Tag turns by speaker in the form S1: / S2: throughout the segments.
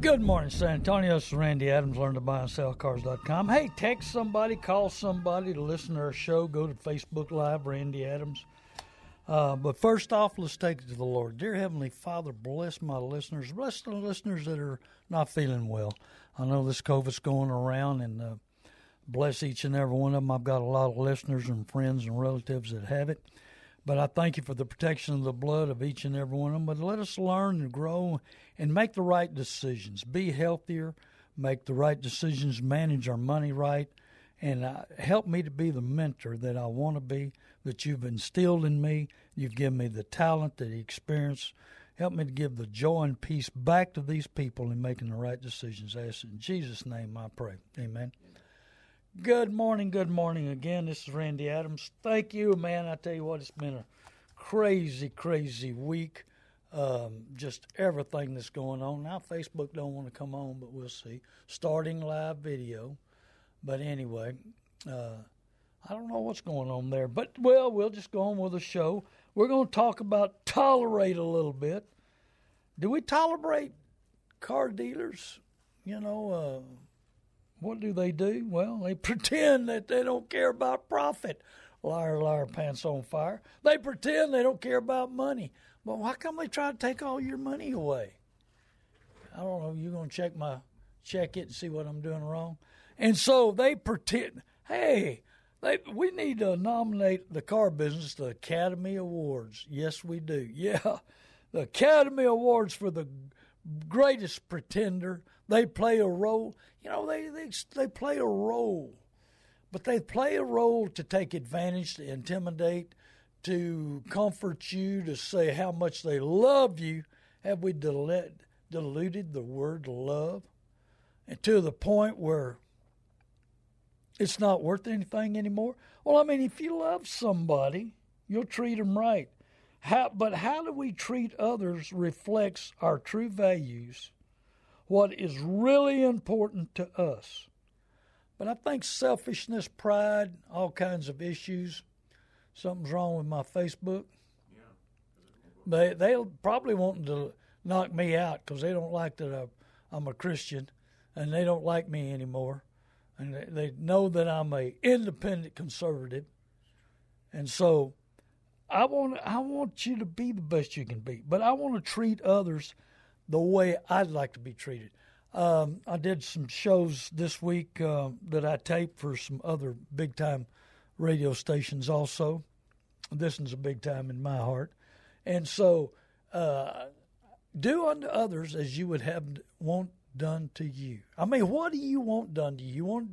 S1: Good morning, San Antonio. This is Randy Adams, learn to buy and sell cars.com. Hey, text somebody, call somebody to listen to our show. Go to Facebook Live, Randy Adams. Uh, but first off, let's take it to the Lord. Dear Heavenly Father, bless my listeners. Bless the listeners that are not feeling well. I know this COVID's going around, and uh, bless each and every one of them. I've got a lot of listeners and friends and relatives that have it. But I thank you for the protection of the blood of each and every one of them. But let us learn and grow and make the right decisions. Be healthier, make the right decisions, manage our money right, and uh, help me to be the mentor that I want to be, that you've instilled in me. You've given me the talent, the experience. Help me to give the joy and peace back to these people in making the right decisions. I ask in Jesus' name I pray. Amen. Good morning, good morning again. This is Randy Adams. Thank you, man. I tell you what, it's been a crazy, crazy week. Um, just everything that's going on. Now Facebook don't want to come on, but we'll see. Starting live video. But anyway, uh, I don't know what's going on there. But well, we'll just go on with the show. We're going to talk about tolerate a little bit. Do we tolerate car dealers? You know, uh, what do they do? Well, they pretend that they don't care about profit. Liar, liar, pants on fire. They pretend they don't care about money. But why come they try to take all your money away? I don't know. You're going to check my check it and see what I'm doing wrong. And so they pretend. Hey, they, we need to nominate the car business the Academy Awards. Yes, we do. Yeah, the Academy Awards for the greatest pretender. They play a role. You know, they, they, they play a role, but they play a role to take advantage, to intimidate, to comfort you, to say how much they love you. Have we diluted the word love? And to the point where it's not worth anything anymore? Well, I mean, if you love somebody, you'll treat them right. How, but how do we treat others reflects our true values, what is really important to us. But I think selfishness, pride, all kinds of issues. Something's wrong with my Facebook. Yeah. They they'll probably want to knock me out because they don't like that I'm a Christian, and they don't like me anymore, and they, they know that I'm a independent conservative, and so I want I want you to be the best you can be, but I want to treat others the way I'd like to be treated. Um, I did some shows this week uh, that I taped for some other big time radio stations. Also, this one's a big time in my heart, and so uh, do unto others as you would have want done to you. I mean, what do you want done to you? You want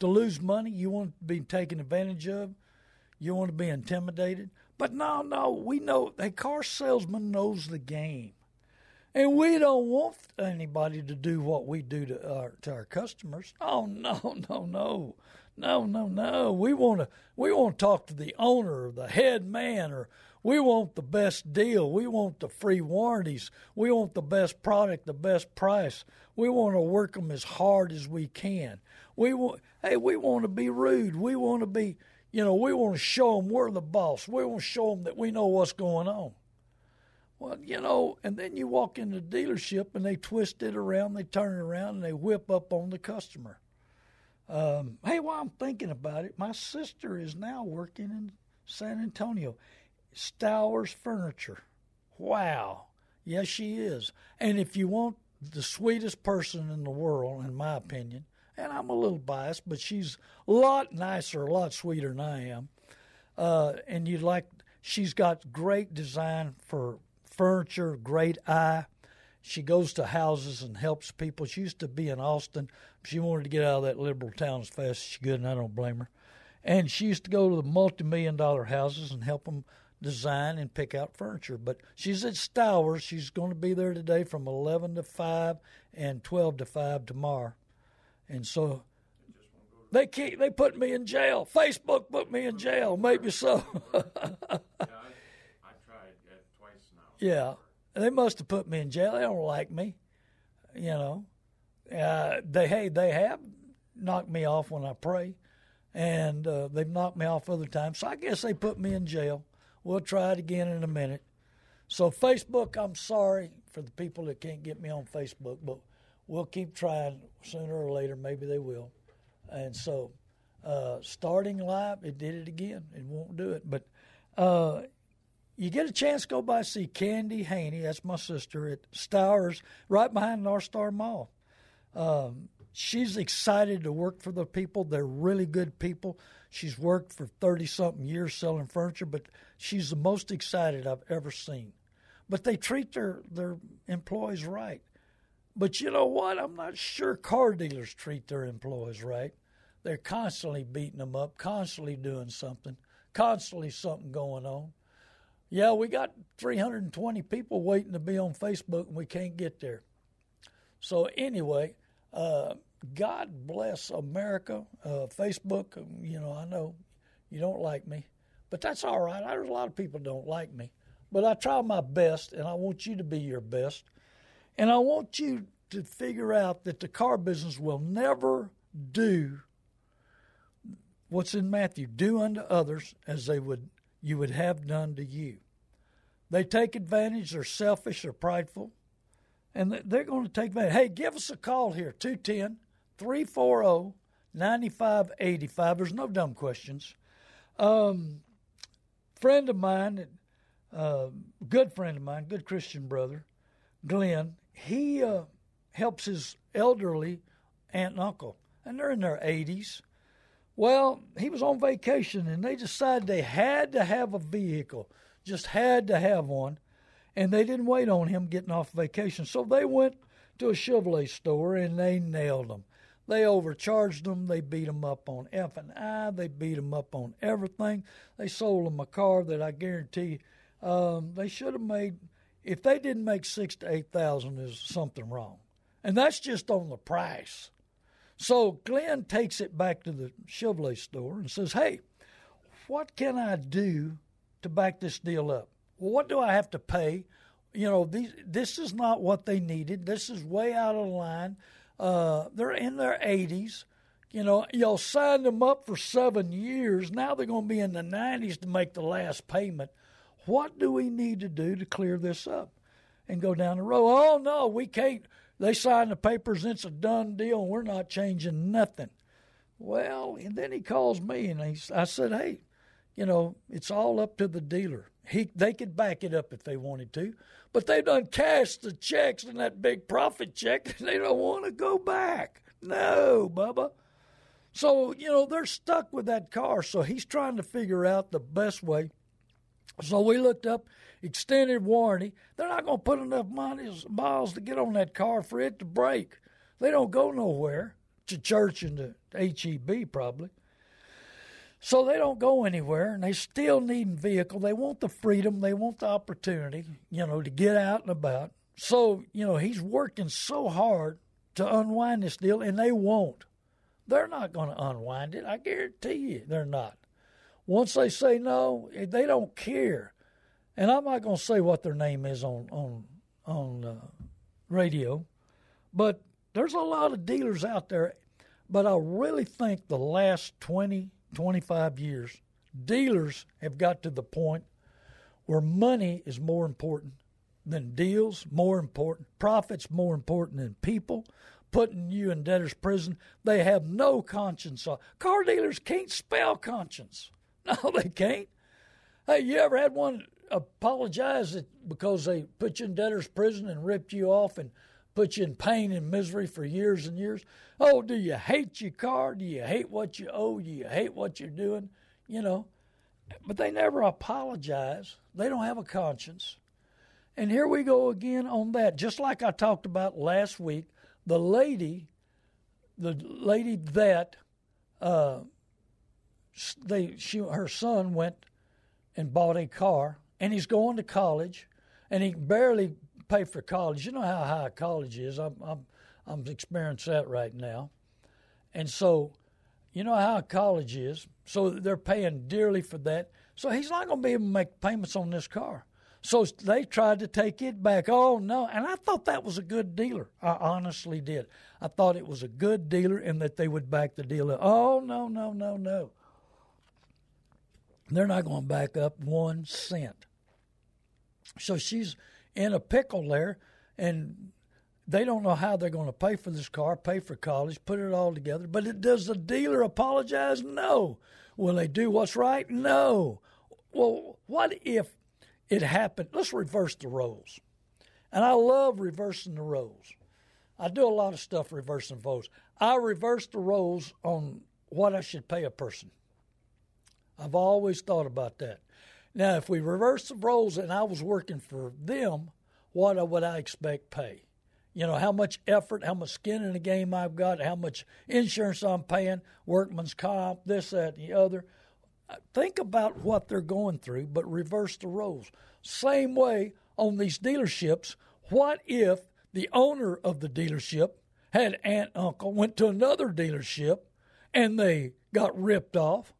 S1: to lose money? You want to be taken advantage of? You want to be intimidated? But no, no, we know a car salesman knows the game. And we don't want anybody to do what we do to our to our customers. Oh no, no, no. No, no, no. We want to we want to talk to the owner or the head man or we want the best deal. We want the free warranties. We want the best product, the best price. We want to work them as hard as we can. We want hey, we want to be rude. We want to be you know, we want to show them we're the boss. We want to show them that we know what's going on. Well, you know, and then you walk in the dealership and they twist it around, they turn it around, and they whip up on the customer. Um, hey, while I'm thinking about it, my sister is now working in San Antonio. Stowers Furniture. Wow. Yes, she is. And if you want the sweetest person in the world, in my opinion, and I'm a little biased, but she's a lot nicer, a lot sweeter than I am. Uh, and you like, she's got great design for furniture, great eye. She goes to houses and helps people. She used to be in Austin. She wanted to get out of that liberal town as fast as she could, and I don't blame her. And she used to go to the multi-million dollar houses and help them design and pick out furniture. But she's at Stowers. She's going to be there today from 11 to 5 and 12 to 5 tomorrow. And so, They keep they put me in jail. Facebook put me in jail. Maybe so.
S2: yeah, I, I tried that twice now.
S1: Yeah, they must have put me in jail. They don't like me. You know, uh, they hey they have knocked me off when I pray, and uh, they've knocked me off other times. So I guess they put me in jail. We'll try it again in a minute. So Facebook, I'm sorry for the people that can't get me on Facebook, but we'll keep trying. Sooner or later, maybe they will. And so, uh, starting live, it did it again. It won't do it, but. You get a chance, go by see Candy Haney. That's my sister at Stowers, right behind North Star Mall. Um, she's excited to work for the people. They're really good people. She's worked for 30 something years selling furniture, but she's the most excited I've ever seen. But they treat their, their employees right. But you know what? I'm not sure car dealers treat their employees right. They're constantly beating them up, constantly doing something, constantly something going on. Yeah, we got 320 people waiting to be on Facebook, and we can't get there. So anyway, uh, God bless America. Uh, Facebook, you know, I know you don't like me, but that's all right. There's a lot of people don't like me, but I try my best, and I want you to be your best, and I want you to figure out that the car business will never do what's in Matthew: do unto others as they would you would have done to you. They take advantage, they're selfish, they're prideful, and they're going to take advantage. Hey, give us a call here 210 340 9585. There's no dumb questions. Um, friend of mine, uh, good friend of mine, good Christian brother, Glenn, he uh, helps his elderly aunt and uncle, and they're in their 80s. Well, he was on vacation and they decided they had to have a vehicle, just had to have one. And they didn't wait on him getting off vacation. So they went to a Chevrolet store and they nailed them. They overcharged them. They beat them up on F and I. They beat them up on everything. They sold them a car that I guarantee um, they should have made. If they didn't make six to eight thousand, is something wrong, and that's just on the price. So Glenn takes it back to the Chevrolet store and says, Hey, what can I do to back this deal up? Well, what do I have to pay? You know, these, this is not what they needed. This is way out of line. Uh, they're in their 80s. You know, y'all signed them up for seven years. Now they're going to be in the 90s to make the last payment. What do we need to do to clear this up and go down the road? Oh, no, we can't they signed the papers, it's a done deal, and we're not changing nothing. Well, and then he calls me, and he, I said, hey, you know, it's all up to the dealer. He, they could back it up if they wanted to, but they done cashed the checks and that big profit check, and they don't want to go back. No, Bubba. So, you know, they're stuck with that car. So he's trying to figure out the best way. So we looked up extended warranty. They're not going to put enough miles to get on that car for it to break. They don't go nowhere to church and to HEB probably. So they don't go anywhere, and they still need a vehicle. They want the freedom, they want the opportunity, you know, to get out and about. So you know he's working so hard to unwind this deal, and they won't. They're not going to unwind it. I guarantee you, they're not. Once they say no, eh, they don't care and I'm not going to say what their name is on on on uh, radio, but there's a lot of dealers out there. But I really think the last 20, 25 years, dealers have got to the point where money is more important than deals, more important, profits more important than people, putting you in debtor's prison. They have no conscience. Car dealers can't spell conscience. No, they can't. Hey, you ever had one apologize because they put you in debtor's prison and ripped you off and put you in pain and misery for years and years. Oh, do you hate your car? Do you hate what you owe? Do you hate what you're doing? You know, but they never apologize. They don't have a conscience. And here we go again on that. Just like I talked about last week, the lady, the lady that uh, they she her son went and bought a car and he's going to college, and he can barely pay for college. You know how high college is. I'm I'm I'm experiencing that right now, and so you know how college is, so they're paying dearly for that. So he's not going to be able to make payments on this car. So they tried to take it back. Oh no! And I thought that was a good dealer. I honestly did. I thought it was a good dealer and that they would back the deal up. Oh no, no, no, no! They're not going to back up one cent. So she's in a pickle there, and they don't know how they're going to pay for this car, pay for college, put it all together. But it, does the dealer apologize? No. Will they do what's right? No. Well, what if it happened? Let's reverse the roles. And I love reversing the roles. I do a lot of stuff reversing roles. I reverse the roles on what I should pay a person. I've always thought about that. Now, if we reverse the roles and I was working for them, what would I expect pay? You know, how much effort, how much skin in the game I've got, how much insurance I'm paying, workman's comp, this, that, and the other. Uh, think about what they're going through, but reverse the roles. Same way on these dealerships. What if the owner of the dealership had aunt, uncle, went to another dealership and they got ripped off?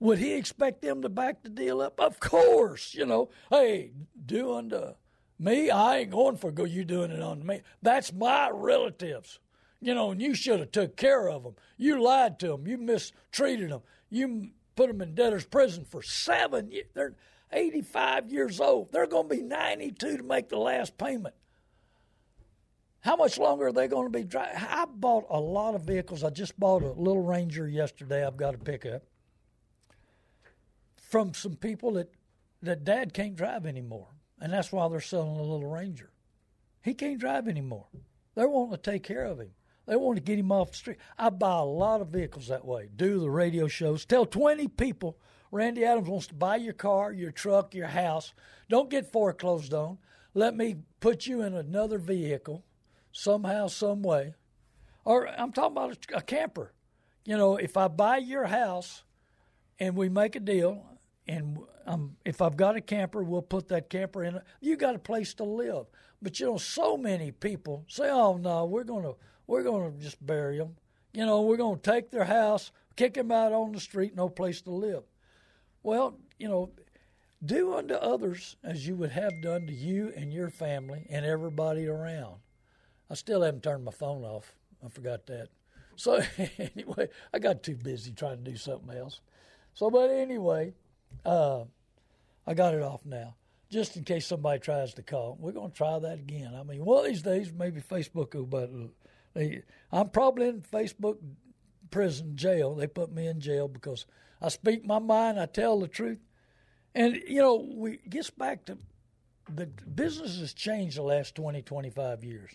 S1: Would he expect them to back the deal up? Of course, you know. Hey, do unto me, I ain't going for go. You doing it on me? That's my relatives, you know. And you should have took care of them. You lied to them. You mistreated them. You put them in debtor's prison for seven years. They're 85 years old. They're going to be 92 to make the last payment. How much longer are they going to be driving? I bought a lot of vehicles. I just bought a little Ranger yesterday. I've got to pick up from some people that, that dad can't drive anymore. And that's why they're selling a little Ranger. He can't drive anymore. They're wanting to take care of him. They want to get him off the street. I buy a lot of vehicles that way. Do the radio shows. Tell 20 people Randy Adams wants to buy your car, your truck, your house. Don't get foreclosed on. Let me put you in another vehicle somehow, some way. Or I'm talking about a camper. You know, if I buy your house and we make a deal, and um, if I've got a camper, we'll put that camper in. You got a place to live, but you know, so many people say, "Oh no, we're gonna we're gonna just bury them." You know, we're gonna take their house, kick them out on the street, no place to live. Well, you know, do unto others as you would have done to you and your family and everybody around. I still haven't turned my phone off. I forgot that. So anyway, I got too busy trying to do something else. So, but anyway. Uh, I got it off now, just in case somebody tries to call. We're going to try that again. I mean, one of these days, maybe Facebook will, but I'm probably in Facebook prison, jail. They put me in jail because I speak my mind, I tell the truth. And, you know, we gets back to the business has changed the last 20, 25 years.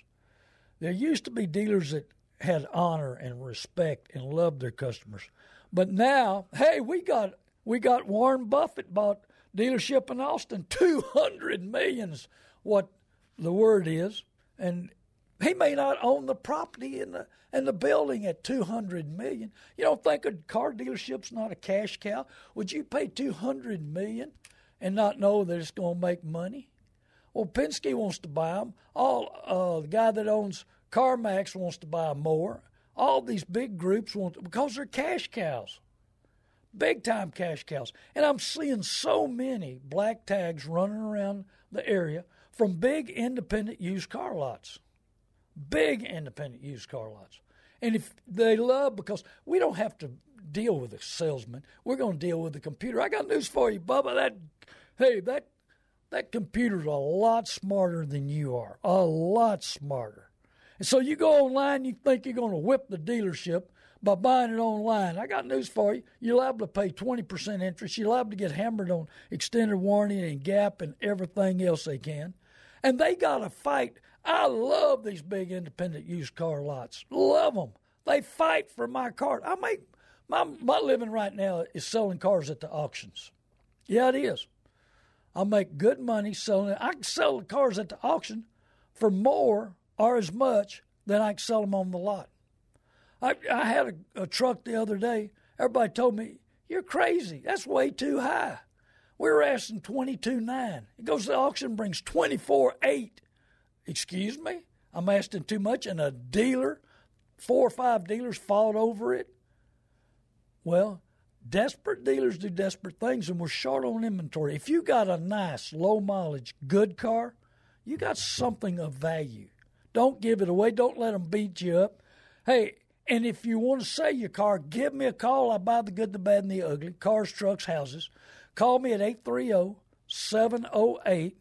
S1: There used to be dealers that had honor and respect and loved their customers. But now, hey, we got we got Warren Buffett bought dealership in Austin, two hundred millions, what the word is, and he may not own the property in the and the building at two hundred million. You don't think a car dealership's not a cash cow? Would you pay two hundred million and not know that it's going to make money? Well, Penske wants to buy them. All uh, the guy that owns CarMax wants to buy more. All these big groups want to, because they're cash cows big time cash cows. And I'm seeing so many black tags running around the area from big independent used car lots. Big independent used car lots. And if they love, because we don't have to deal with a salesman, we're going to deal with the computer. I got news for you, Bubba. That, hey, that that computer's a lot smarter than you are, a lot smarter. And so you go online, you think you're going to whip the dealership, by buying it online. I got news for you. You're liable to pay 20% interest. You're liable to get hammered on extended warranty and gap and everything else they can. And they got to fight. I love these big independent used car lots. Love them. They fight for my car. I make my my living right now is selling cars at the auctions. Yeah, it is. I make good money selling it. I can sell the cars at the auction for more or as much than I can sell them on the lot. I, I had a, a truck the other day. Everybody told me, You're crazy. That's way too high. We were asking twenty two nine. It goes to the auction, brings twenty four eight. Excuse me? I'm asking too much, and a dealer, four or five dealers fought over it. Well, desperate dealers do desperate things, and we're short on inventory. If you got a nice, low mileage, good car, you got something of value. Don't give it away. Don't let them beat you up. Hey, and if you want to sell your car, give me a call. I buy the good, the bad, and the ugly cars, trucks, houses. Call me at 830 708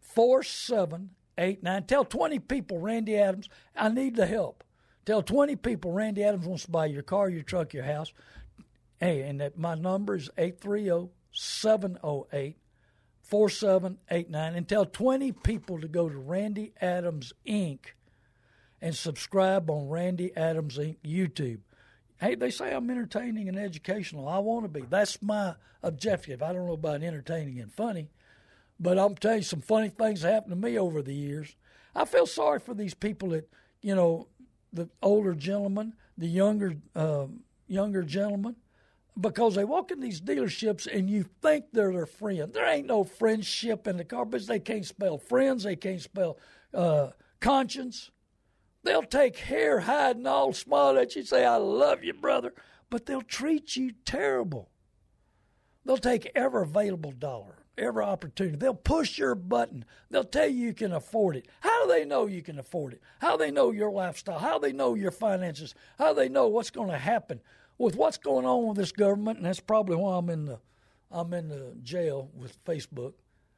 S1: 4789. Tell 20 people, Randy Adams, I need the help. Tell 20 people Randy Adams wants to buy your car, your truck, your house. Hey, and that my number is 830 708 4789. And tell 20 people to go to Randy Adams Inc. and subscribe on Randy Adams Inc. YouTube. Hey, they say I'm entertaining and educational. I want to be. That's my objective. I don't know about entertaining and funny, but I'm telling you some funny things happened to me over the years. I feel sorry for these people that, you know, the older gentlemen, the younger uh, younger gentlemen, because they walk in these dealerships and you think they're their friend. There ain't no friendship in the car business. They can't spell friends. They can't spell uh, conscience. They'll take hair, hide, and all, smile at you, say, "I love you, brother," but they'll treat you terrible. They'll take every available dollar every opportunity. They'll push your button. They'll tell you you can afford it. How do they know you can afford it? How do they know your lifestyle? How do they know your finances? How do they know what's going to happen with what's going on with this government? And that's probably why I'm in the I'm in the jail with Facebook.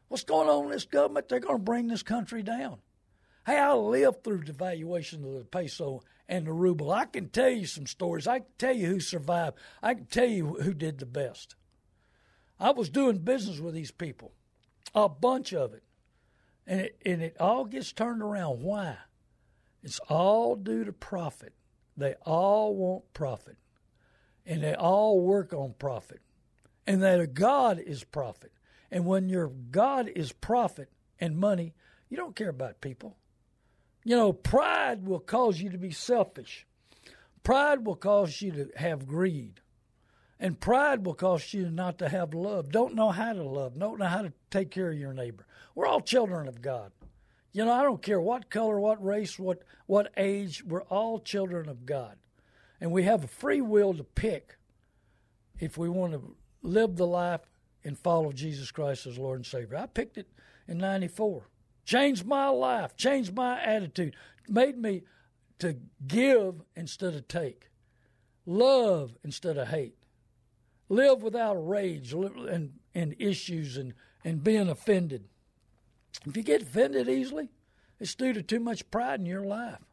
S1: What's going on in this government? They're going to bring this country down. Hey, I lived through the devaluation of the peso and the ruble. I can tell you some stories. I can tell you who survived. I can tell you who did the best. I was doing business with these people, a bunch of it. And it, and it all gets turned around. Why? It's all due to profit. They all want profit. And they all work on profit. And that God is profit. And when your God is profit and money, you don't care about people. You know, pride will cause you to be selfish. Pride will cause you to have greed. And pride will cause you not to have love, don't know how to love, don't know how to take care of your neighbor. We're all children of God. You know, I don't care what color, what race, what, what age, we're all children of God. And we have a free will to pick if we want to live the life and follow Jesus Christ as Lord and Savior. I picked it in 94. Changed my life, changed my attitude, made me to give instead of take, love instead of hate live without rage and, and issues and, and being offended. If you get offended easily, it's due to too much pride in your life.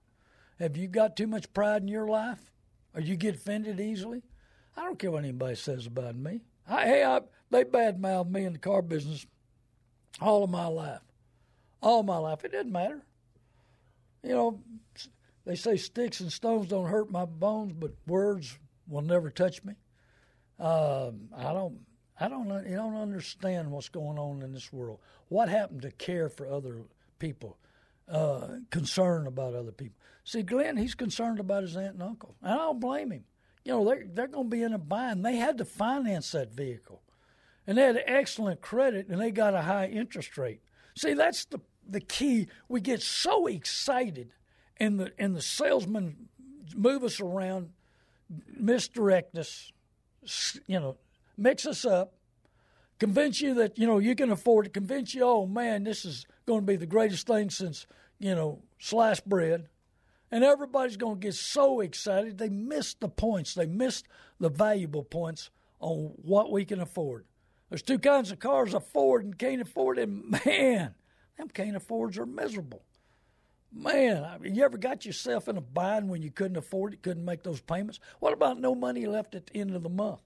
S1: Have you got too much pride in your life? Or you get offended easily? I don't care what anybody says about me. I, hey, I, they badmouth me in the car business all of my life. All my life. It doesn't matter. You know, they say sticks and stones don't hurt my bones, but words will never touch me. Um, I don't, I don't, you don't understand what's going on in this world. What happened to care for other people, uh, concern about other people? See, Glenn, he's concerned about his aunt and uncle, and I don't blame him. You know, they're they're going to be in a bind. They had to finance that vehicle, and they had excellent credit, and they got a high interest rate. See, that's the the key. We get so excited, and the and the salesmen move us around, misdirect us, you know, mix us up, convince you that, you know, you can afford it, convince you, oh man, this is going to be the greatest thing since, you know, sliced bread. And everybody's going to get so excited. They miss the points. They miss the valuable points on what we can afford. There's two kinds of cars afford and can't afford, and man, them can't affords are miserable. Man, you ever got yourself in a bind when you couldn't afford it, couldn't make those payments? What about no money left at the end of the month?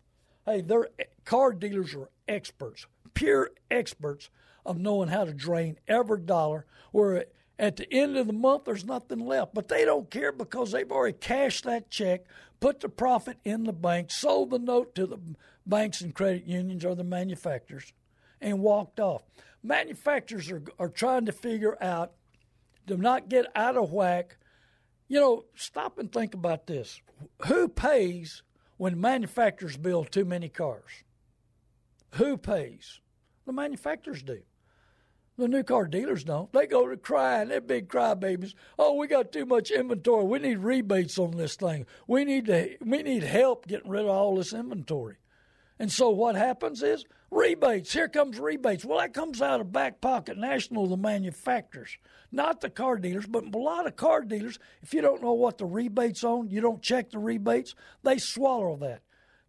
S1: Hey, their eh, car dealers are experts, pure experts of knowing how to drain every dollar. Where at the end of the month there's nothing left, but they don't care because they've already cashed that check, put the profit in the bank, sold the note to the banks and credit unions or the manufacturers, and walked off. Manufacturers are, are trying to figure out to not get out of whack. You know, stop and think about this. Who pays when manufacturers build too many cars? Who pays? The manufacturers do. The new car dealers don't. They go to crying. They're big crybabies. Oh, we got too much inventory. We need rebates on this thing. We need to. We need help getting rid of all this inventory. And so what happens is rebates. Here comes rebates. Well, that comes out of back pocket national, the manufacturers, not the car dealers. But a lot of car dealers, if you don't know what the rebates on, you don't check the rebates, they swallow that.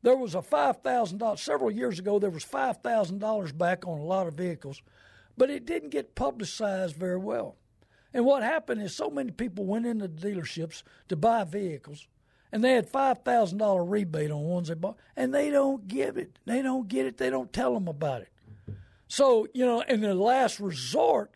S1: There was a five thousand dollars several years ago. There was five thousand dollars back on a lot of vehicles but it didn't get publicized very well. And what happened is so many people went into dealerships to buy vehicles, and they had five thousand dollar rebate on ones they bought, and they don't give it. They don't get it. They don't tell them about it. So you know, in the last resort,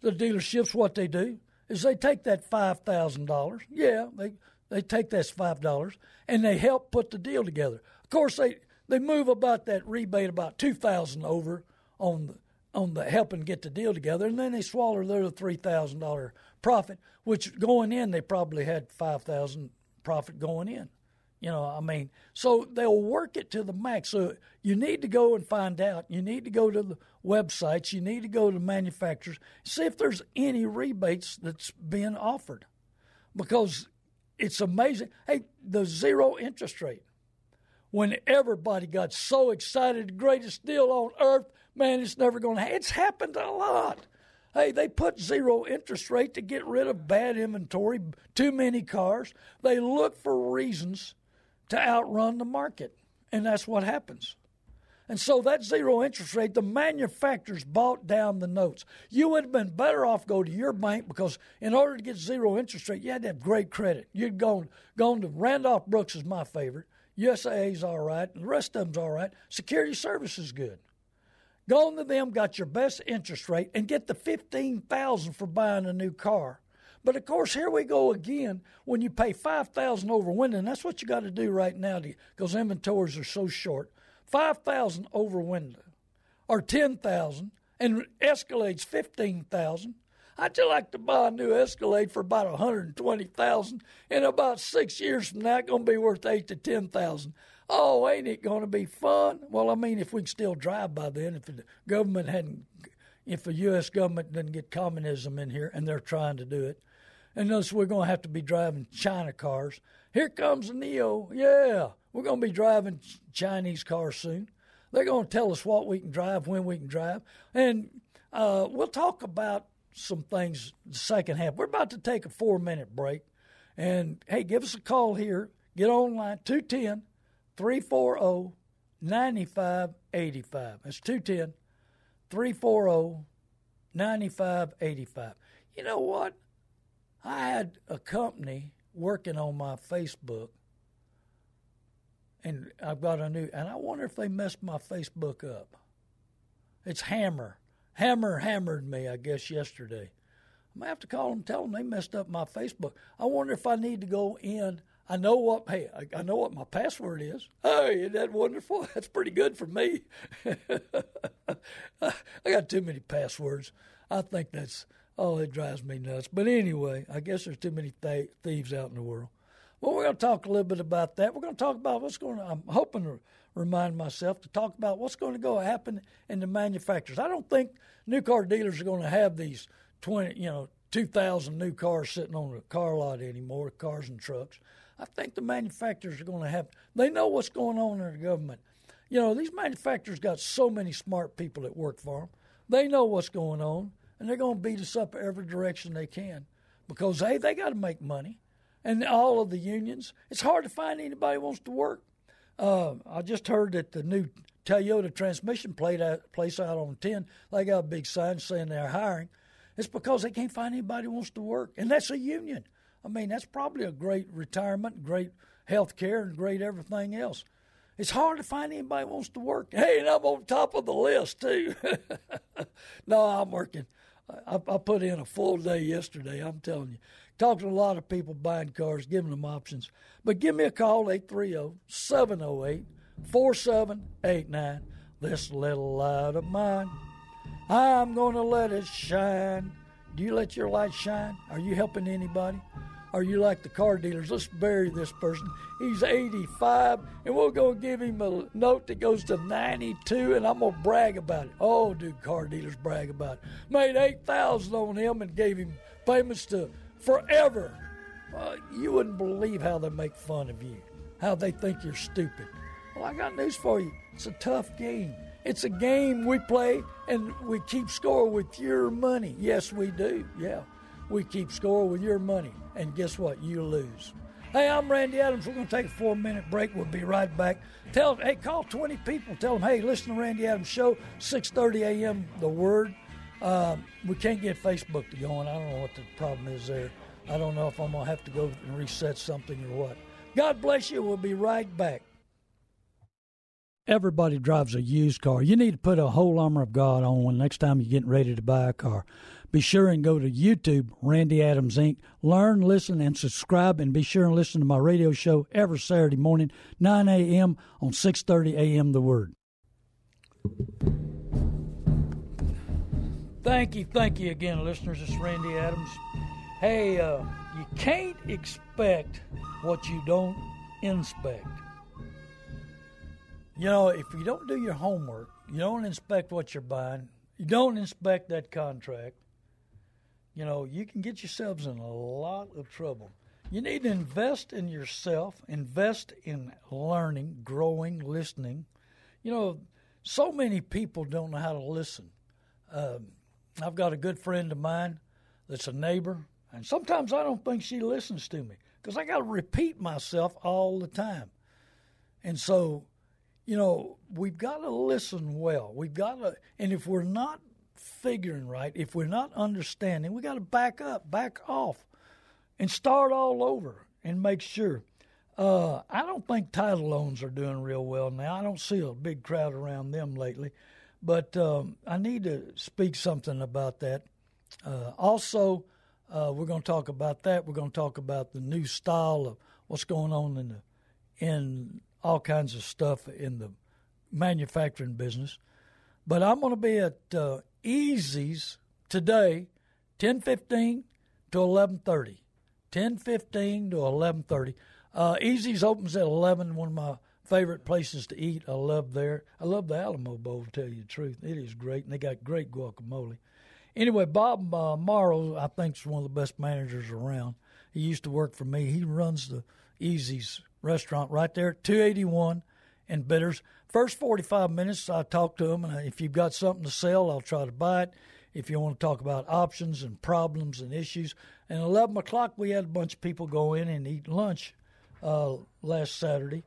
S1: the dealerships what they do is they take that five thousand dollars. Yeah, they they take that five dollars and they help put the deal together. Of course, they they move about that rebate about two thousand over on the on the helping get the deal together, and then they swallow their three thousand dollar profit, which going in they probably had five thousand profit going in. You know, I mean, so they'll work it to the max. So you need to go and find out. You need to go to the websites. You need to go to manufacturers, see if there's any rebates that's being offered, because it's amazing. Hey, the zero interest rate. When everybody got so excited, the greatest deal on earth, man, it's never going to. It's happened a lot. Hey, they put zero interest rate to get rid of bad inventory, too many cars. They look for reasons to outrun the market, and that's what happens. And so that zero interest rate, the manufacturers bought down the notes. You would have been better off go to your bank because in order to get zero interest rate, you had to have great credit. You'd gone gone to Randolph Brooks is my favorite. USAA's all right, the rest of them's all right. Security Service is good. Go on to them, got your best interest rate, and get the fifteen thousand for buying a new car. But of course, here we go again. When you pay five thousand over window, and that's what you got to do right now because inventories are so short. Five thousand over window, or ten thousand, and Escalade's fifteen thousand. I'd just like to buy a new Escalade for about one hundred and twenty thousand. In about six years from now, it's gonna be worth eight to ten thousand. Oh, ain't it going to be fun? Well, I mean, if we can still drive by then, if the government hadn't, if the U.S. government didn't get communism in here, and they're trying to do it, and thus we're going to have to be driving China cars. Here comes the NIO. Yeah, we're going to be driving Chinese cars soon. They're going to tell us what we can drive, when we can drive, and uh, we'll talk about some things the second half. We're about to take a four minute break, and hey, give us a call here. Get online 210 340 9585. That's 210 340 9585. You know what? I had a company working on my Facebook, and I've got a new, and I wonder if they messed my Facebook up. It's Hammer. Hammer hammered me, I guess, yesterday. I'm going to have to call them, tell them they messed up my Facebook. I wonder if I need to go in I know what hey, I, I, know what my password is. Hey, isn't that wonderful? That's pretty good for me. I got too many passwords. I think that's oh, it drives me nuts. But anyway, I guess there's too many th- thieves out in the world. Well, we're going to talk a little bit about that. We're going to talk about what's going to. I'm hoping to remind myself to talk about what's going to go happen in the manufacturers. I don't think new car dealers are going to have these twenty, you know, two thousand new cars sitting on the car lot anymore, cars and trucks. I think the manufacturers are going to have, they know what's going on in the government. You know, these manufacturers got so many smart people that work for them. They know what's going on, and they're going to beat us up every direction they can because, hey, they got to make money. And all of the unions, it's hard to find anybody wants to work. Uh, I just heard that the new Toyota transmission out, place out on 10, they got a big sign saying they're hiring. It's because they can't find anybody who wants to work, and that's a union. I mean, that's probably a great retirement, great health care, and great everything else. It's hard to find anybody who wants to work. Hey, and I'm on top of the list, too. no, I'm working. I, I, put in a full day yesterday, I'm telling you. Talked to a lot of people buying cars, giving them options. But give me a call, 830 708 4789. This little light of mine, I'm going to let it shine. Do you let your light shine? Are you helping anybody? Are you like the car dealers? Let's bury this person. He's 85, and we're going to give him a note that goes to 92, and I'm going to brag about it. Oh, do car dealers brag about it? Made 8000 on him and gave him payments to forever. Uh, you wouldn't believe how they make fun of you, how they think you're stupid. Well, I got news for you. It's a tough game. It's a game we play and we keep score with your money. Yes, we do. Yeah. We keep score with your money. And guess what? You lose. Hey, I'm Randy Adams. We're going to take a four minute break. We'll be right back. Tell hey, call 20 people. Tell them, hey, listen to Randy Adams show, 6:30 a.m. The Word. Um, we can't get Facebook to go on. I don't know what the problem is there. I don't know if I'm going to have to go and reset something or what. God bless you. We'll be right back. Everybody drives a used car. You need to put a whole armor of God on when next time you're getting ready to buy a car. Be sure and go to YouTube, Randy Adams Inc. Learn, listen, and subscribe, and be sure and listen to my radio show every Saturday morning, 9 a.m. on 6:30 a.m. The Word. Thank you, thank you again, listeners. It's Randy Adams. Hey, uh, you can't expect what you don't inspect. You know, if you don't do your homework, you don't inspect what you're buying, you don't inspect that contract, you know, you can get yourselves in a lot of trouble. You need to invest in yourself, invest in learning, growing, listening. You know, so many people don't know how to listen. Um, I've got a good friend of mine that's a neighbor, and sometimes I don't think she listens to me because I got to repeat myself all the time. And so, you know, we've got to listen well. We've got to, and if we're not figuring right, if we're not understanding, we got to back up, back off, and start all over and make sure. Uh, I don't think title loans are doing real well now. I don't see a big crowd around them lately, but um, I need to speak something about that. Uh, also, uh, we're going to talk about that. We're going to talk about the new style of what's going on in the in all kinds of stuff in the manufacturing business. But I'm going to be at uh, Easy's today, 10:15 to 11:30. 10:15 to 11:30. Uh, Easy's opens at 11. One of my favorite places to eat. I love there. I love the Alamo Bowl. To tell you the truth, it is great, and they got great guacamole. Anyway, Bob uh, Morrow, I think, is one of the best managers around. He used to work for me. He runs the Easy's restaurant right there at 281 in Bitters. First 45 minutes, I talk to them, and if you've got something to sell, I'll try to buy it. If you want to talk about options and problems and issues, and 11 o'clock, we had a bunch of people go in and eat lunch uh, last Saturday,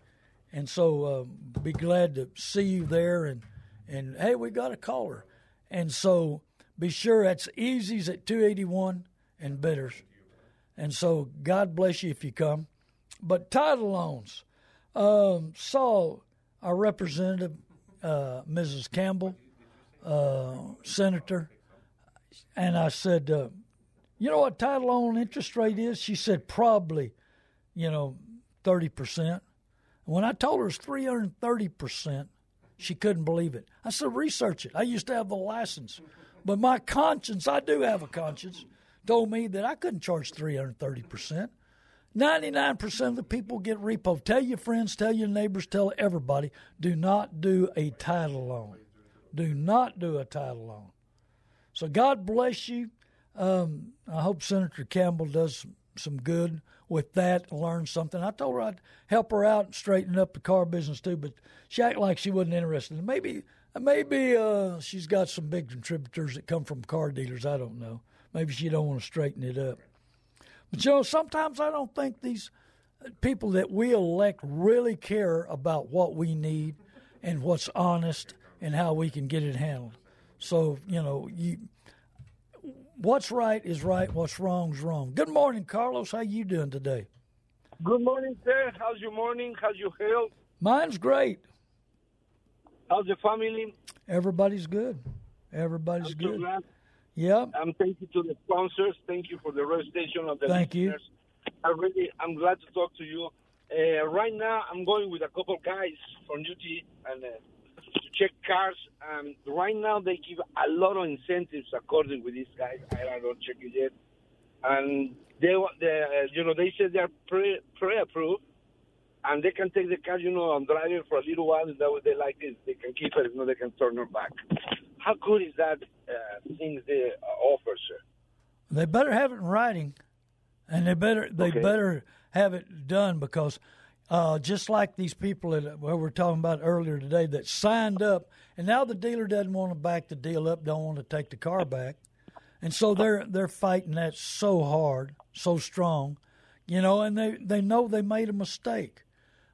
S1: and so uh, be glad to see you there. And and hey, we got a caller, and so be sure that's Easy's at 281 and Bitters, and so God bless you if you come. But title loans, um, saw our representative, uh, Mrs. Campbell, uh, senator, and I said, uh, "You know what title loan interest rate is?" She said, "Probably, you know, thirty percent." When I told her it's three hundred thirty percent, she couldn't believe it. I said, "Research it." I used to have the license, but my conscience—I do have a conscience—told me that I couldn't charge three hundred thirty percent. 99% of the people get repo. Tell your friends, tell your neighbors, tell everybody do not do a title loan. Do not do a title loan. So God bless you. Um, I hope Senator Campbell does some good with that, learn something. I told her I'd help her out and straighten up the car business too, but she acted like she wasn't interested. Maybe, maybe uh, she's got some big contributors that come from car dealers. I don't know. Maybe she don't want to straighten it up. But you know, sometimes I don't think these people that we elect really care about what we need and what's honest and how we can get it handled. So you know, you what's right is right, what's wrong is wrong. Good morning, Carlos. How you doing today?
S3: Good morning, sir. How's your morning? How's your health?
S1: Mine's great.
S3: How's the family?
S1: Everybody's good. Everybody's
S3: I'm
S1: good.
S3: So glad.
S1: Yep.
S3: Um, thank you to the sponsors. Thank you for the registration of the
S1: Thank you.
S3: listeners. I really, I'm glad to talk to you. Uh, right now, I'm going with a couple guys from UT and uh, to check cars. Um, right now, they give a lot of incentives according with these guys. I don't check it yet. and they, they uh, you know, they said they're pre pre-approved, and they can take the car, you know, and drive it for a little while, and that way they like it, they can keep it, you know, they can turn it back. How good is that uh, thing they uh, offer, sir?
S1: They better have it in writing, and they better they
S3: Okay.
S1: better have it done because uh, just like these people that we were talking about earlier today that signed up, and now the dealer doesn't want to back the deal up, don't want to take the car back, and so they're they're fighting that so hard, so strong, you know, and they they know they made a mistake.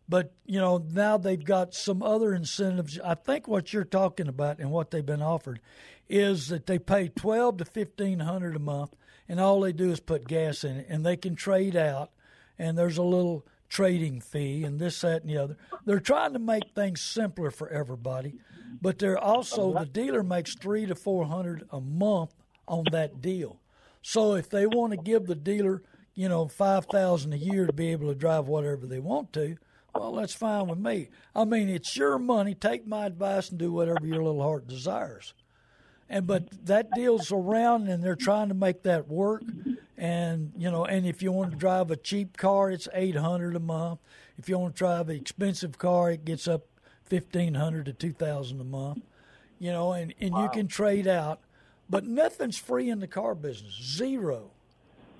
S1: But you know now they've got some other incentives. I think what you're talking about and what they've been offered is that they pay twelve to fifteen hundred a month, and all they do is put gas in it, and they can trade out, and there's a little trading fee and this, that, and the other. They're trying to make things simpler for everybody, but they're also the dealer makes three to four hundred a month on that deal. So if they want to give the dealer, you know, five thousand a year to be able to drive whatever they want to, well, that's fine with me. I mean, it's your money. Take my advice and do whatever your little heart desires. And but that deal's around, and they're trying to make that work. And you know, and if you want to drive a cheap car, it's eight hundred a month. If you want to drive an expensive car, it gets up fifteen hundred to two thousand a month. You know, and and you can trade out, but nothing's free in the car business. Zero.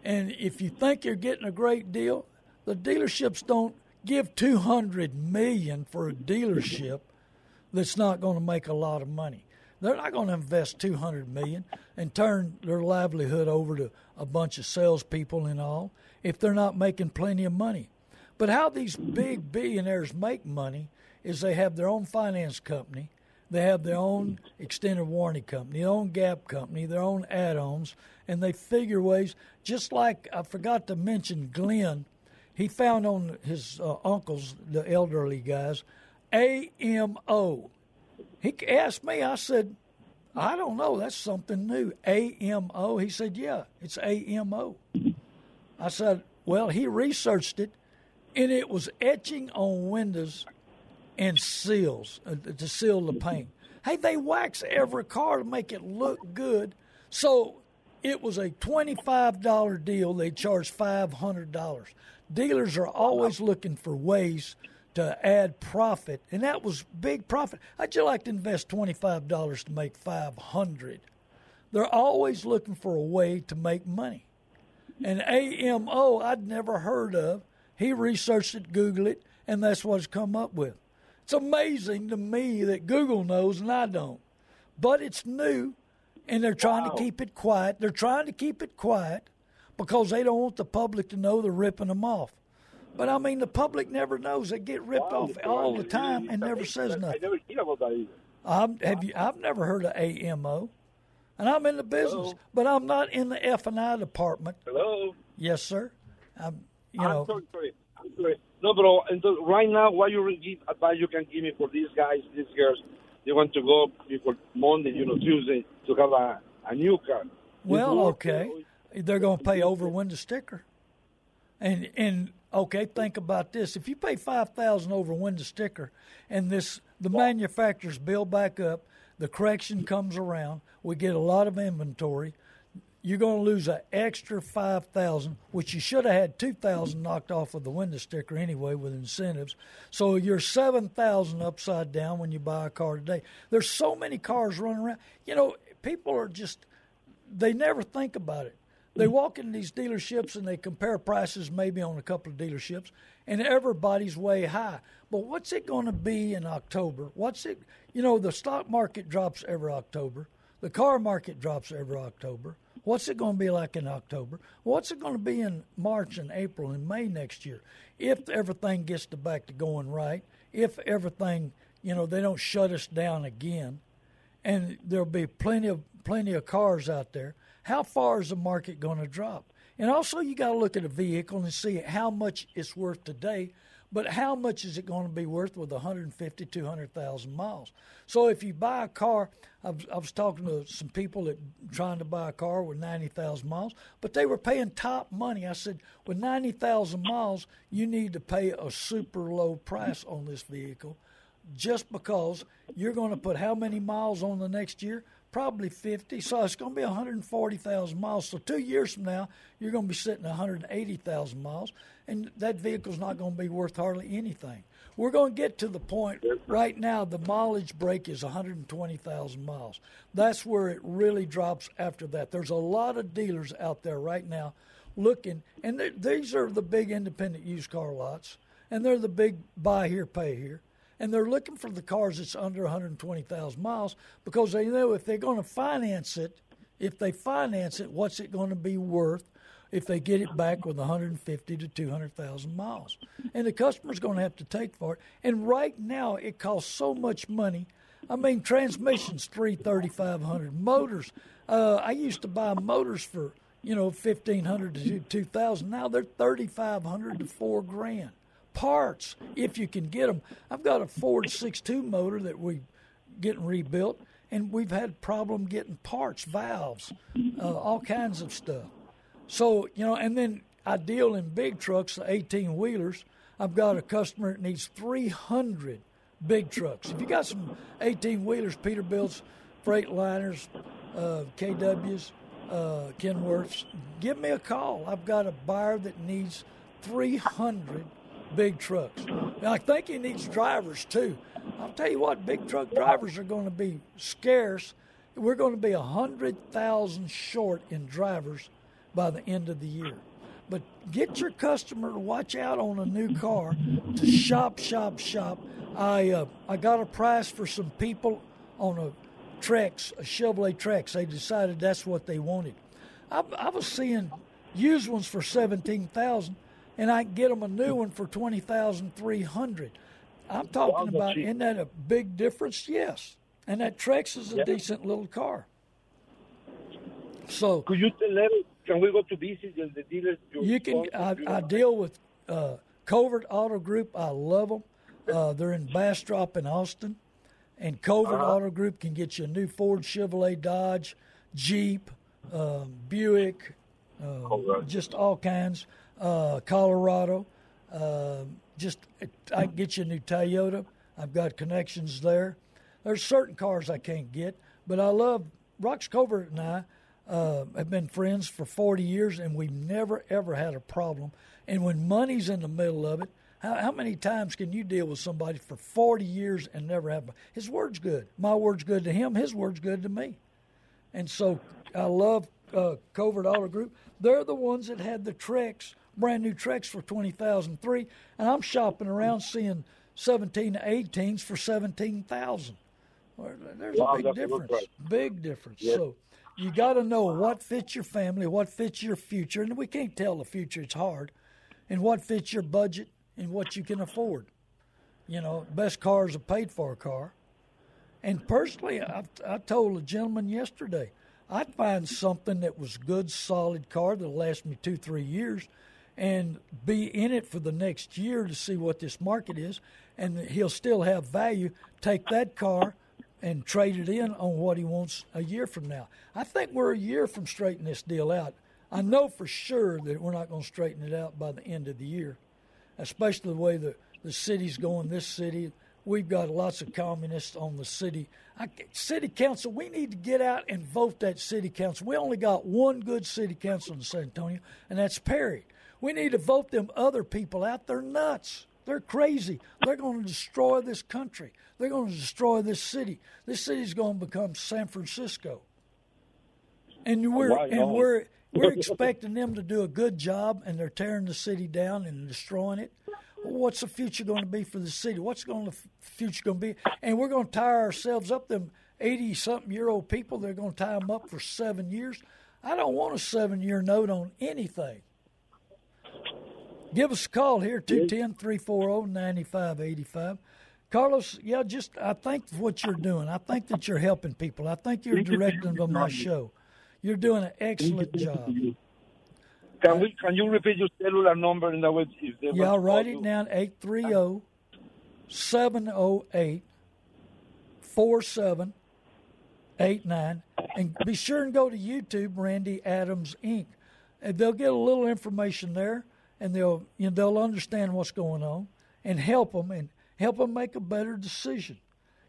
S1: And if you think you're getting a great deal, the dealerships don't give 200 million for a dealership that's not going to make a lot of money. They're not going to invest 200 million and turn their livelihood over to a bunch of salespeople and all if they're not making plenty of money. But how these big billionaires make money is they have their own finance company, they have their own extended warranty company, their own gap company, their own add-ons, and they figure ways. Just like I forgot to mention Glenn, he found on his uh, uncles, the elderly guys, AMO. He asked me. I said, I don't know. That's something new. AMO. He said, Yeah, it's AMO. I said, Well, he researched it, and it was etching on windows and seals uh, to seal the paint. Hey, they wax every car to make it look good. So it was a $25 deal. They charged $500. Dealers are always looking for ways to add profit, and that was big profit. How'd you like to invest $25 to make 500 They're always looking for a way to make money. And AMO, I'd never heard of. He researched it, Googled it, and that's what it's come up with. It's amazing to me that Google knows and I don't. But it's new, and they're trying to keep it quiet. They're trying to keep it quiet because they don't want the public to know they're ripping them off. But I mean, the public never knows. They get ripped
S3: Wow,
S1: off all the time and never says
S3: I
S1: nothing.
S3: never hear about that either.
S1: I'm, have you? I've never heard of AMO, and I'm in the business,
S3: Hello?
S1: but I'm not in the F and I department.
S3: Hello?
S1: Yes, sir. I'm, you
S3: I'm
S1: know,
S3: sorry, sorry. I'm sorry. No, bro. And so right now, what you give advice you can give me for these guys, these girls, they want to go before Monday, you know, Tuesday to have a, a new car.
S1: Well, okay. They're going to pay over window sticker. And and okay, think about this. If you pay 5000 over window sticker and this the manufacturers build back up, the correction comes around, we get a lot of inventory, you're going to lose an extra 5000 which you should have had 2000 knocked off of the window sticker anyway with incentives. So you're 7000 upside down when you buy a car today. There's so many cars running around. You know, people are just they never think about it. They walk in these dealerships and they compare prices maybe on a couple of dealerships, and everybody's way high. But what's it going to be in October? What's it? You know, the stock market drops every October. The car market drops every October. What's it going to be like in October? What's it going to be in March and April and May next year? If everything gets to back to going right, if everything, you know, they don't shut us down again, and there'll be plenty of plenty of cars out there. How far is the market going to drop? And also, you got to look at a vehicle and see how much it's worth today, but how much is it going to be worth with 150, 200,000 miles? So if you buy a car, I was, talking to some people that trying to buy a car with 90,000 miles, but they were paying top money. I said, with 90,000 miles, you need to pay a super low price on this vehicle just because you're going to put how many miles on the next year? Probably 50. So it's going to be 140,000 miles. So two years from now, you're going to be sitting at 180,000 miles, and that vehicle's not going to be worth hardly anything. We're going to get to the point right now. The mileage break is 120,000 miles. That's where it really drops. After that, there's a lot of dealers out there right now looking, and these are the big independent used car lots, and they're the big buy here, pay here, and they're looking for the cars that's under 120,000 miles because they know if they're going to finance it, if they finance it, what's it going to be worth? if they get it back with 150 to 200,000 miles. And the customer's going to have to take for it. And right now, it costs so much money. I mean, transmissions three thirty five hundred. Motors, uh, I used to buy motors for you know fifteen hundred to two thousand. Now they're thirty five hundred to four grand. Parts, if you can get them. I've got a Ford six two motor that we getting rebuilt, and we've had problem getting parts, valves, uh, all kinds of stuff. So, you know, and then I deal in big trucks, the 18 wheelers. I've got a customer that needs 300 big trucks. If you got some 18 wheelers, Peterbilt's, Freightliners, uh, KWs, uh, Kenworths, give me a call. I've got a buyer that needs 300 big trucks. And I think he needs drivers too. I'll tell you what, big truck drivers are going to be scarce. We're going to be 100,000 short in drivers by the end of the year. But get your customer to watch out on a new car, to shop, shop, shop. I uh, I got a price for some people on a Trax, a Chevrolet Trax. They decided that's what they wanted. I, I was seeing used ones for seventeen thousand, and I can get them a new one for twenty thousand three hundred. I'm talking about. Isn't that a big difference? Yes. And that Trax is a yeah. decent little car. So
S3: could you tell them can we go to visit the dealers?
S1: You can. I, I, deal with uh, Covert Auto Group. I love them. Uh, they're in Bastrop in Austin, and Covert uh-huh. Auto Group can get you a new Ford, Chevrolet, Dodge, Jeep, um, Buick, uh, just all kinds. Uh, Colorado, um, just I can get you a new Toyota. I've got connections there. There's certain cars I can't get, but I love Rox Covert and I uh, have been friends for 40 years, and we've never, ever had a problem. And when money's in the middle of it, how, how many times can you deal with somebody for 40 years and never have? His word's good. My word's good to him. His word's good to me. And so I love uh, Covert Auto Group. They're the ones that had the Trax, brand new Trax for 20003 and I'm shopping around seeing 17 to 18s for 17000 There's wow, a big difference. Big difference. So you got to know what fits your family, what fits your future, and we can't tell the future; it's hard, and what fits your budget and what you can afford. You know, best car is a paid-for a car. And personally, I, I told a gentleman yesterday, I'd find something that was good, solid car that'll last me two, three years, and be in it for the next year to see what this market is, and he'll still have value. Take that car and trade it in on what he wants a year from now. I think we're a year from straightening this deal out. I know for sure that we're not going to straighten it out by the end of the year, especially the way the, the city's going. This city, we've got lots of communists on the city. I, city council, we need to get out and vote that city council. We only got one good city council in San Antonio, and that's Perry. We need to vote them other people out. They're nuts. They're crazy. They're going to destroy this country. They're going to destroy this city. This city's going to become San Francisco. And we're and we're we're expecting them to do a good job, and they're tearing the city down and destroying it. what's the future going to be for the city? What's going to the future going to be? And we're going to tire ourselves up. Them eighty something year old people, they're going to tie them up for seven years. I don't want a seven year note on anything. Give us a call here, 210 340 9585. Carlos, yeah, just I think what you're doing. I think that you're helping people. I think you're directing them on my show. You're doing an excellent job.
S3: Can we? Can you repeat your cellular number in the way?
S1: Yeah, I'll write it down: 830 708 4789. And be sure and go to YouTube, Randy Adams Inc. And they'll get a little information there, and they'll you know, they'll understand what's going on and help them. And help them make a better decision.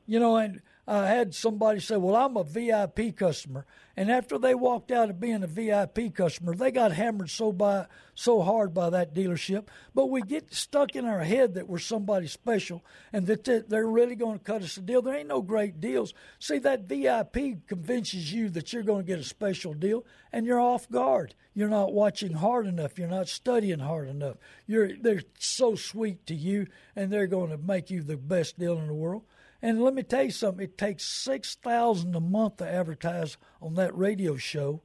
S1: You know, and I had somebody say, "Well, I'm a VIP customer," and after they walked out of being a VIP customer, they got hammered so by so hard by that dealership. But we get stuck in our head that we're somebody special and that they're really going to cut us a deal. There ain't no great deals. See, that VIP convinces you that you're going to get a special deal, and you're off guard. You're not watching hard enough. You're not studying hard enough. You're they're so sweet to you, and they're going to make you the best deal in the world. And let me tell you something, it takes six thousand a month to advertise on that radio show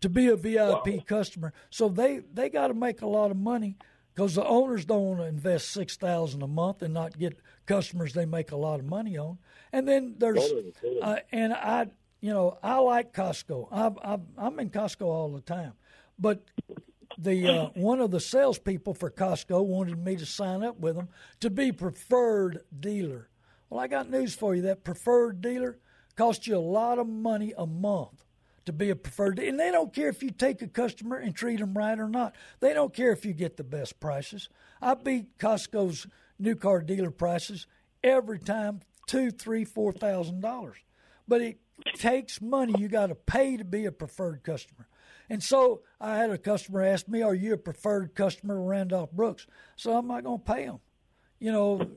S1: to be a VIP wow. customer. So they, they got to make a lot of money because the owners don't want to invest six thousand a month and not get customers they make a lot of money on. And then there's totally, totally. Uh, and I you know I like Costco. i I'm in Costco all the time, but the uh, one of the salespeople for Costco wanted me to sign up with them to be preferred dealer. Well, I got news for you. That preferred dealer costs you a lot of money a month to be a preferred. And they don't care if you take a customer and treat them right or not. They don't care if you get the best prices. I beat Costco's new car dealer prices every time, two, three, four thousand dollars. But it takes money. You got to pay to be a preferred customer. And so I had a customer ask me, "Are you a preferred customer Randolph Brooks?" So I'm not going to pay him. You know,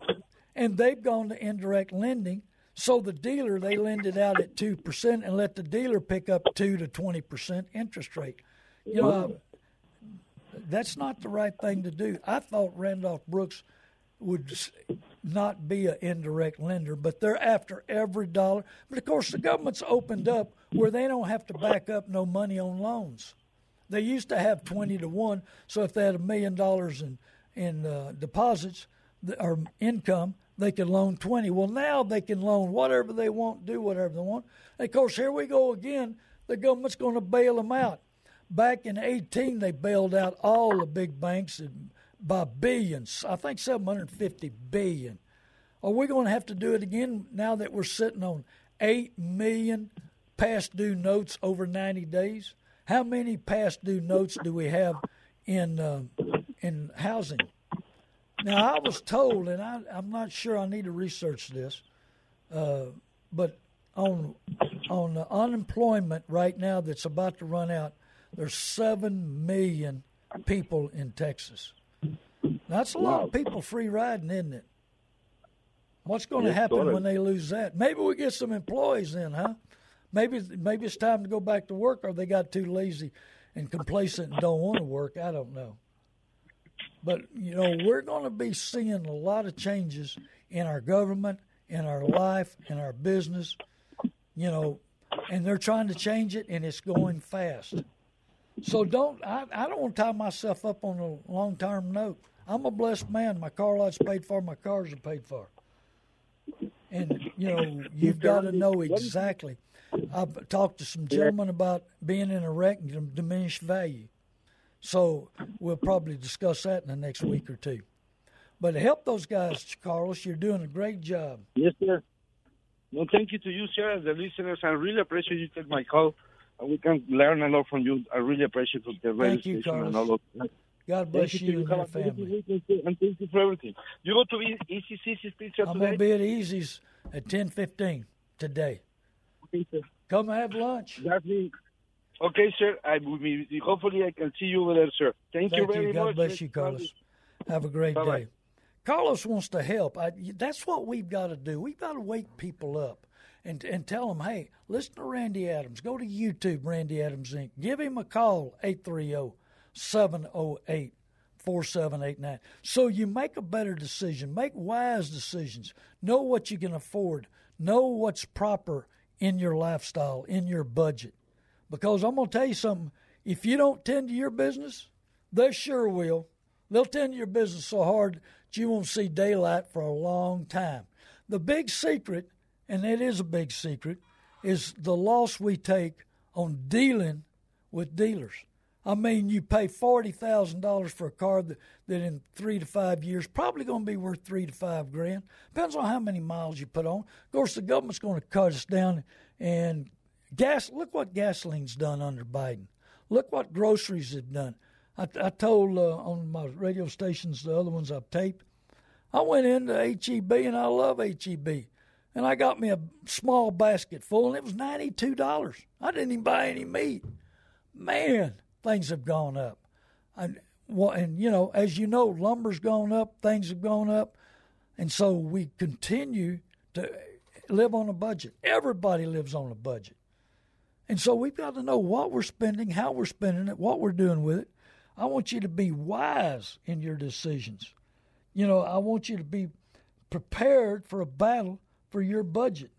S1: and they've gone to indirect lending. So the dealer they lend it out at two percent and let the dealer pick up two to twenty percent interest rate. You know, that's not the right thing to do. I thought Randolph Brooks would not be an indirect lender, but they're after every dollar. But of course, the government's opened up where they don't have to back up no money on loans. They used to have twenty to one, so if they had a million dollars in in uh, deposits or income, they can loan 20. Well, now they can loan whatever they want, do whatever they want. And of course, here we go again. The government's going to bail them out. Back in 18, they bailed out all the big banks by billions. I think 750 billion. Are we going to have to do it again now that we're sitting on 8 million past due notes over 90 days? How many past due notes do we have in uh, in housing? Now, I was told, and I, am not sure I need to research this, uh, but on on unemployment right now that's about to run out, there's seven million people in Texas. That's a lot of people free riding, isn't it? What's going to happen when they lose that? Maybe we get some employees in, huh? Maybe maybe it's time to go back to work, or they got too lazy and complacent and don't want to work. I don't know. But, you know, we're going to be seeing a lot of changes in our government, in our life, in our business, you know, and they're trying to change it and it's going fast. So don't, I, I don't want to tie myself up on a long term note. I'm a blessed man. My car lot's paid for, my cars are paid for. And, you know, you've got to know exactly. I've talked to some gentlemen about being in a wreck and diminished value. So we'll probably discuss that in the next week or two. But help those guys, Carlos. You're doing a great job.
S3: Yes, sir. No, thank you to you, sir, and the listeners. I really appreciate you take my call. And we can learn a lot from you. I really appreciate the radio
S1: thank you, Carlos. and all of that. God bless
S3: thank
S1: you, you and your family.
S3: And thank you for everything. You go to ECC's pizza
S1: I'm
S3: today?
S1: going to be at Easy's at 10.15 today. Come have lunch.
S3: That's me. Okay, sir. I will be, hopefully I can see you over there, sir. Thank,
S1: Thank
S3: you very
S1: you. God
S3: much.
S1: God bless you, Carlos. Have a great
S3: Bye-bye.
S1: day. Carlos wants to help. I, that's what we've got to do. We've got to wake people up and and tell them, hey, listen to Randy Adams. Go to YouTube, Randy Adams Inc. Give him a call, 830 708 4789. So you make a better decision. Make wise decisions. Know what you can afford. Know what's proper in your lifestyle, in your budget. Because I'm going to tell you something. If you don't tend to your business, they sure will. They'll tend to your business so hard that you won't see daylight for a long time. The big secret, and it is a big secret, is the loss we take on dealing with dealers. I mean, you pay forty thousand dollars for a car that, that in three to five years probably going to be worth three to five grand. Depends on how many miles you put on. Of course, the government's going to cut us down and Gas. Look what gasoline's done under Biden. Look what groceries have done. I, I told uh, on my radio stations, the other ones I've taped, I went into HEB and I love HEB. And I got me a small basket full and it was $92. I didn't even buy any meat. Man, things have gone up. And, and you know, as you know, lumber's gone up, things have gone up. And so we continue to live on a budget. Everybody lives on a budget. And so we've got to know what we're spending, how we're spending it, what we're doing with it. I want you to be wise in your decisions. You know, I want you to be prepared for a battle for your budget.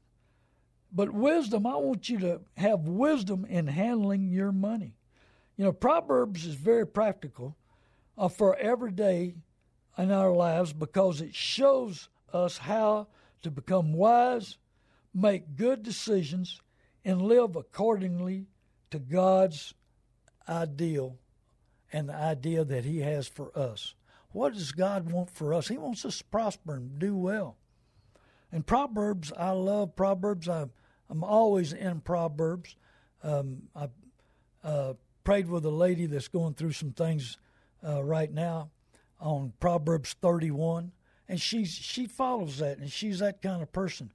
S1: But wisdom, I want you to have wisdom in handling your money. You know, Proverbs is very practical uh, for every day in our lives because it shows us how to become wise, make good decisions, and live accordingly to God's ideal and the idea that He has for us. What does God want for us? He wants us to prosper and do well. And Proverbs, I love Proverbs. I, I'm always in Proverbs. Um, I uh, prayed with a lady that's going through some things uh, right now on Proverbs 31, and she's she follows that, and she's that kind of person.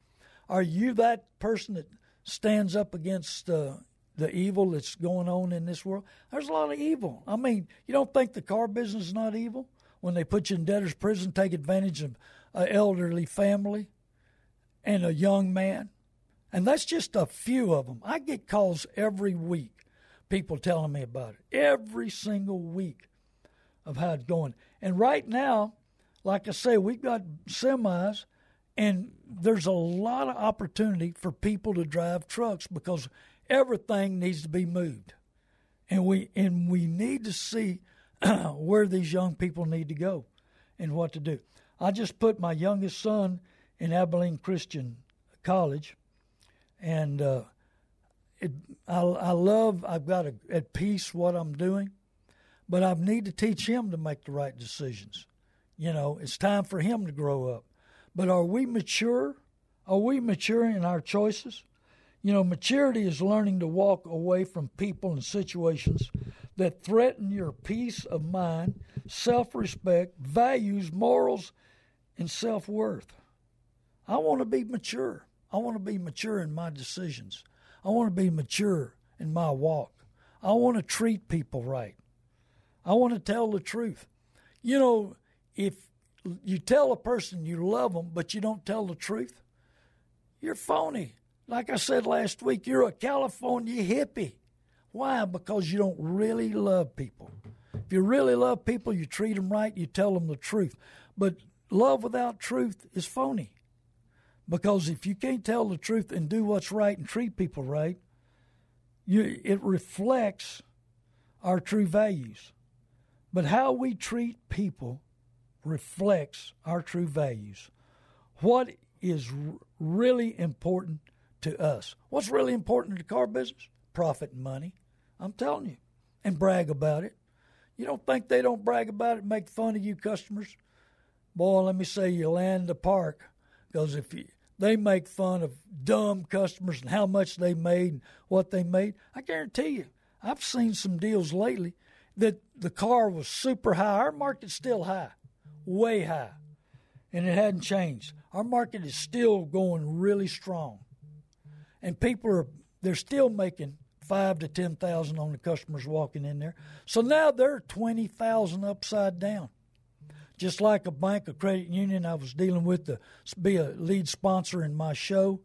S1: Are you that person that stands up against uh, the evil that's going on in this world? There's a lot of evil. I mean, you don't think the car business is not evil when they put you in debtor's prison, take advantage of an elderly family and a young man? And that's just a few of them. I get calls every week, people telling me about it, every single week of how it's going. And right now, like I say, we've got semis and there's a lot of opportunity for people to drive trucks because everything needs to be moved. And we and we need to see where these young people need to go and what to do. I just put my youngest son in Abilene Christian College, and uh, it, I, I love. I've got a, at peace what I'm doing, but I need to teach him to make the right decisions. You know, it's time for him to grow up. But are we mature? Are we mature in our choices? You know, maturity is learning to walk away from people and situations that threaten your peace of mind, self respect, values, morals, and self worth. I want to be mature. I want to be mature in my decisions. I want to be mature in my walk. I want to treat people right. I want to tell the truth. You know, if you tell a person you love them, but you don't tell the truth, you're phony. Like I said last week, you're a California hippie. Why? Because you don't really love people. If you really love people, you treat them right, you tell them the truth. But love without truth is phony. Because if you can't tell the truth and do what's right and treat people right, you, it reflects our true values. But how we treat people reflects our true values. What is really important to us? What's really important to the car business? Profit and money. I'm telling you. And brag about it. You don't think they don't brag about it, make fun of you customers? Boy, let me say you land the park. Because if you, they make fun of dumb customers and how much they made and what they made, I guarantee you, I've seen some deals lately that the car was super high. Our market's still high way high, and it hadn't changed. Our market is still going really strong, and people are they're still making five to ten thousand on the customers walking in there. So now they're twenty thousand upside down. Just like a bank, a credit union, I was dealing with to be a lead sponsor in my show,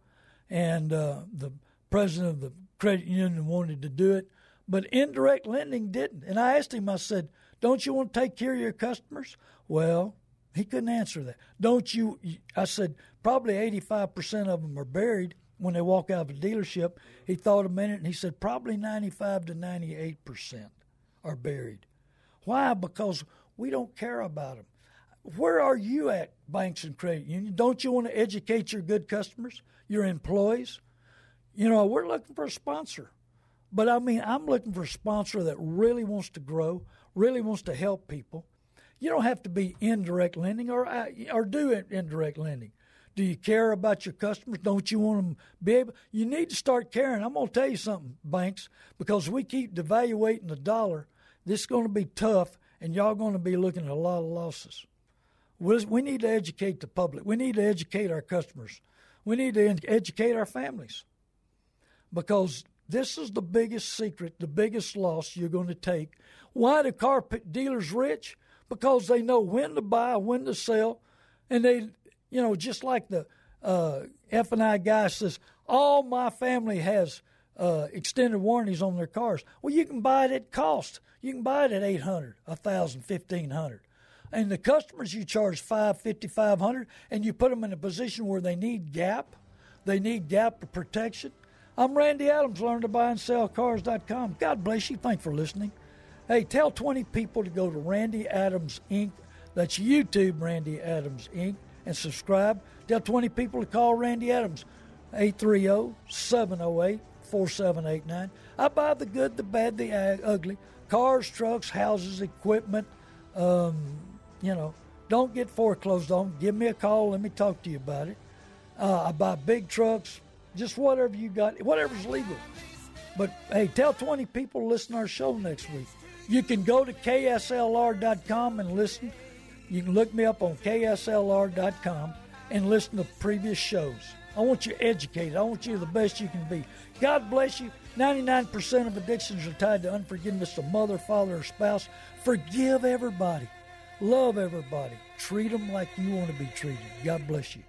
S1: and uh, the president of the credit union wanted to do it, but indirect lending didn't. And I asked him, I said, "Don't you want to take care of your customers?" Well, he couldn't answer that. Don't you? I said, probably 85% of them are buried when they walk out of a dealership. He thought a minute and he said, probably 95 to 98% are buried. Why? Because we don't care about them. Where are you at, banks and credit unions? Don't you want to educate your good customers, your employees? You know, we're looking for a sponsor. But I mean, I'm looking for a sponsor that really wants to grow, really wants to help people, you don't have to be indirect lending or uh, or do indirect lending. Do you care about your customers? Don't you want them to be able? You need to start caring. I'm going to tell you something, banks, because we keep devaluating the dollar. This is going to be tough, and y'all going to be looking at a lot of losses. We need to educate the public. We need to educate our customers. We need to educate our families because this is the biggest secret, the biggest loss you're going to take. Why do car dealers rich? Because they know when to buy, when to sell, and they, you know, just like the uh, F and I guy says, all my family has uh, extended warranties on their cars. Well, you can buy it at cost. You can buy it at eight hundred, a thousand, fifteen hundred, and the customers you charge five, fifty, five hundred, and you put them in a position where they need gap, they need gap protection. I'm Randy Adams. Learn to buy and sell cars.com. God bless you. Thanks for listening. Hey, tell 20 people to go to Randy Adams Inc. That's YouTube Randy Adams Inc. and subscribe. Tell 20 people to call Randy Adams 830 708 4789. I buy the good, the bad, the ugly cars, trucks, houses, equipment. Um, you know, don't get foreclosed on. Give me a call. Let me talk to you about it. Uh, I buy big trucks, just whatever you got, whatever's legal. But hey, tell 20 people to listen to our show next week. You can go to kslr.com and listen. You can look me up on kslr.com and listen to previous shows. I want you educated. I want you the best you can be. God bless you. 99% of addictions are tied to unforgiveness of mother, father, or spouse. Forgive everybody. Love everybody. Treat them like you want to be treated. God bless you.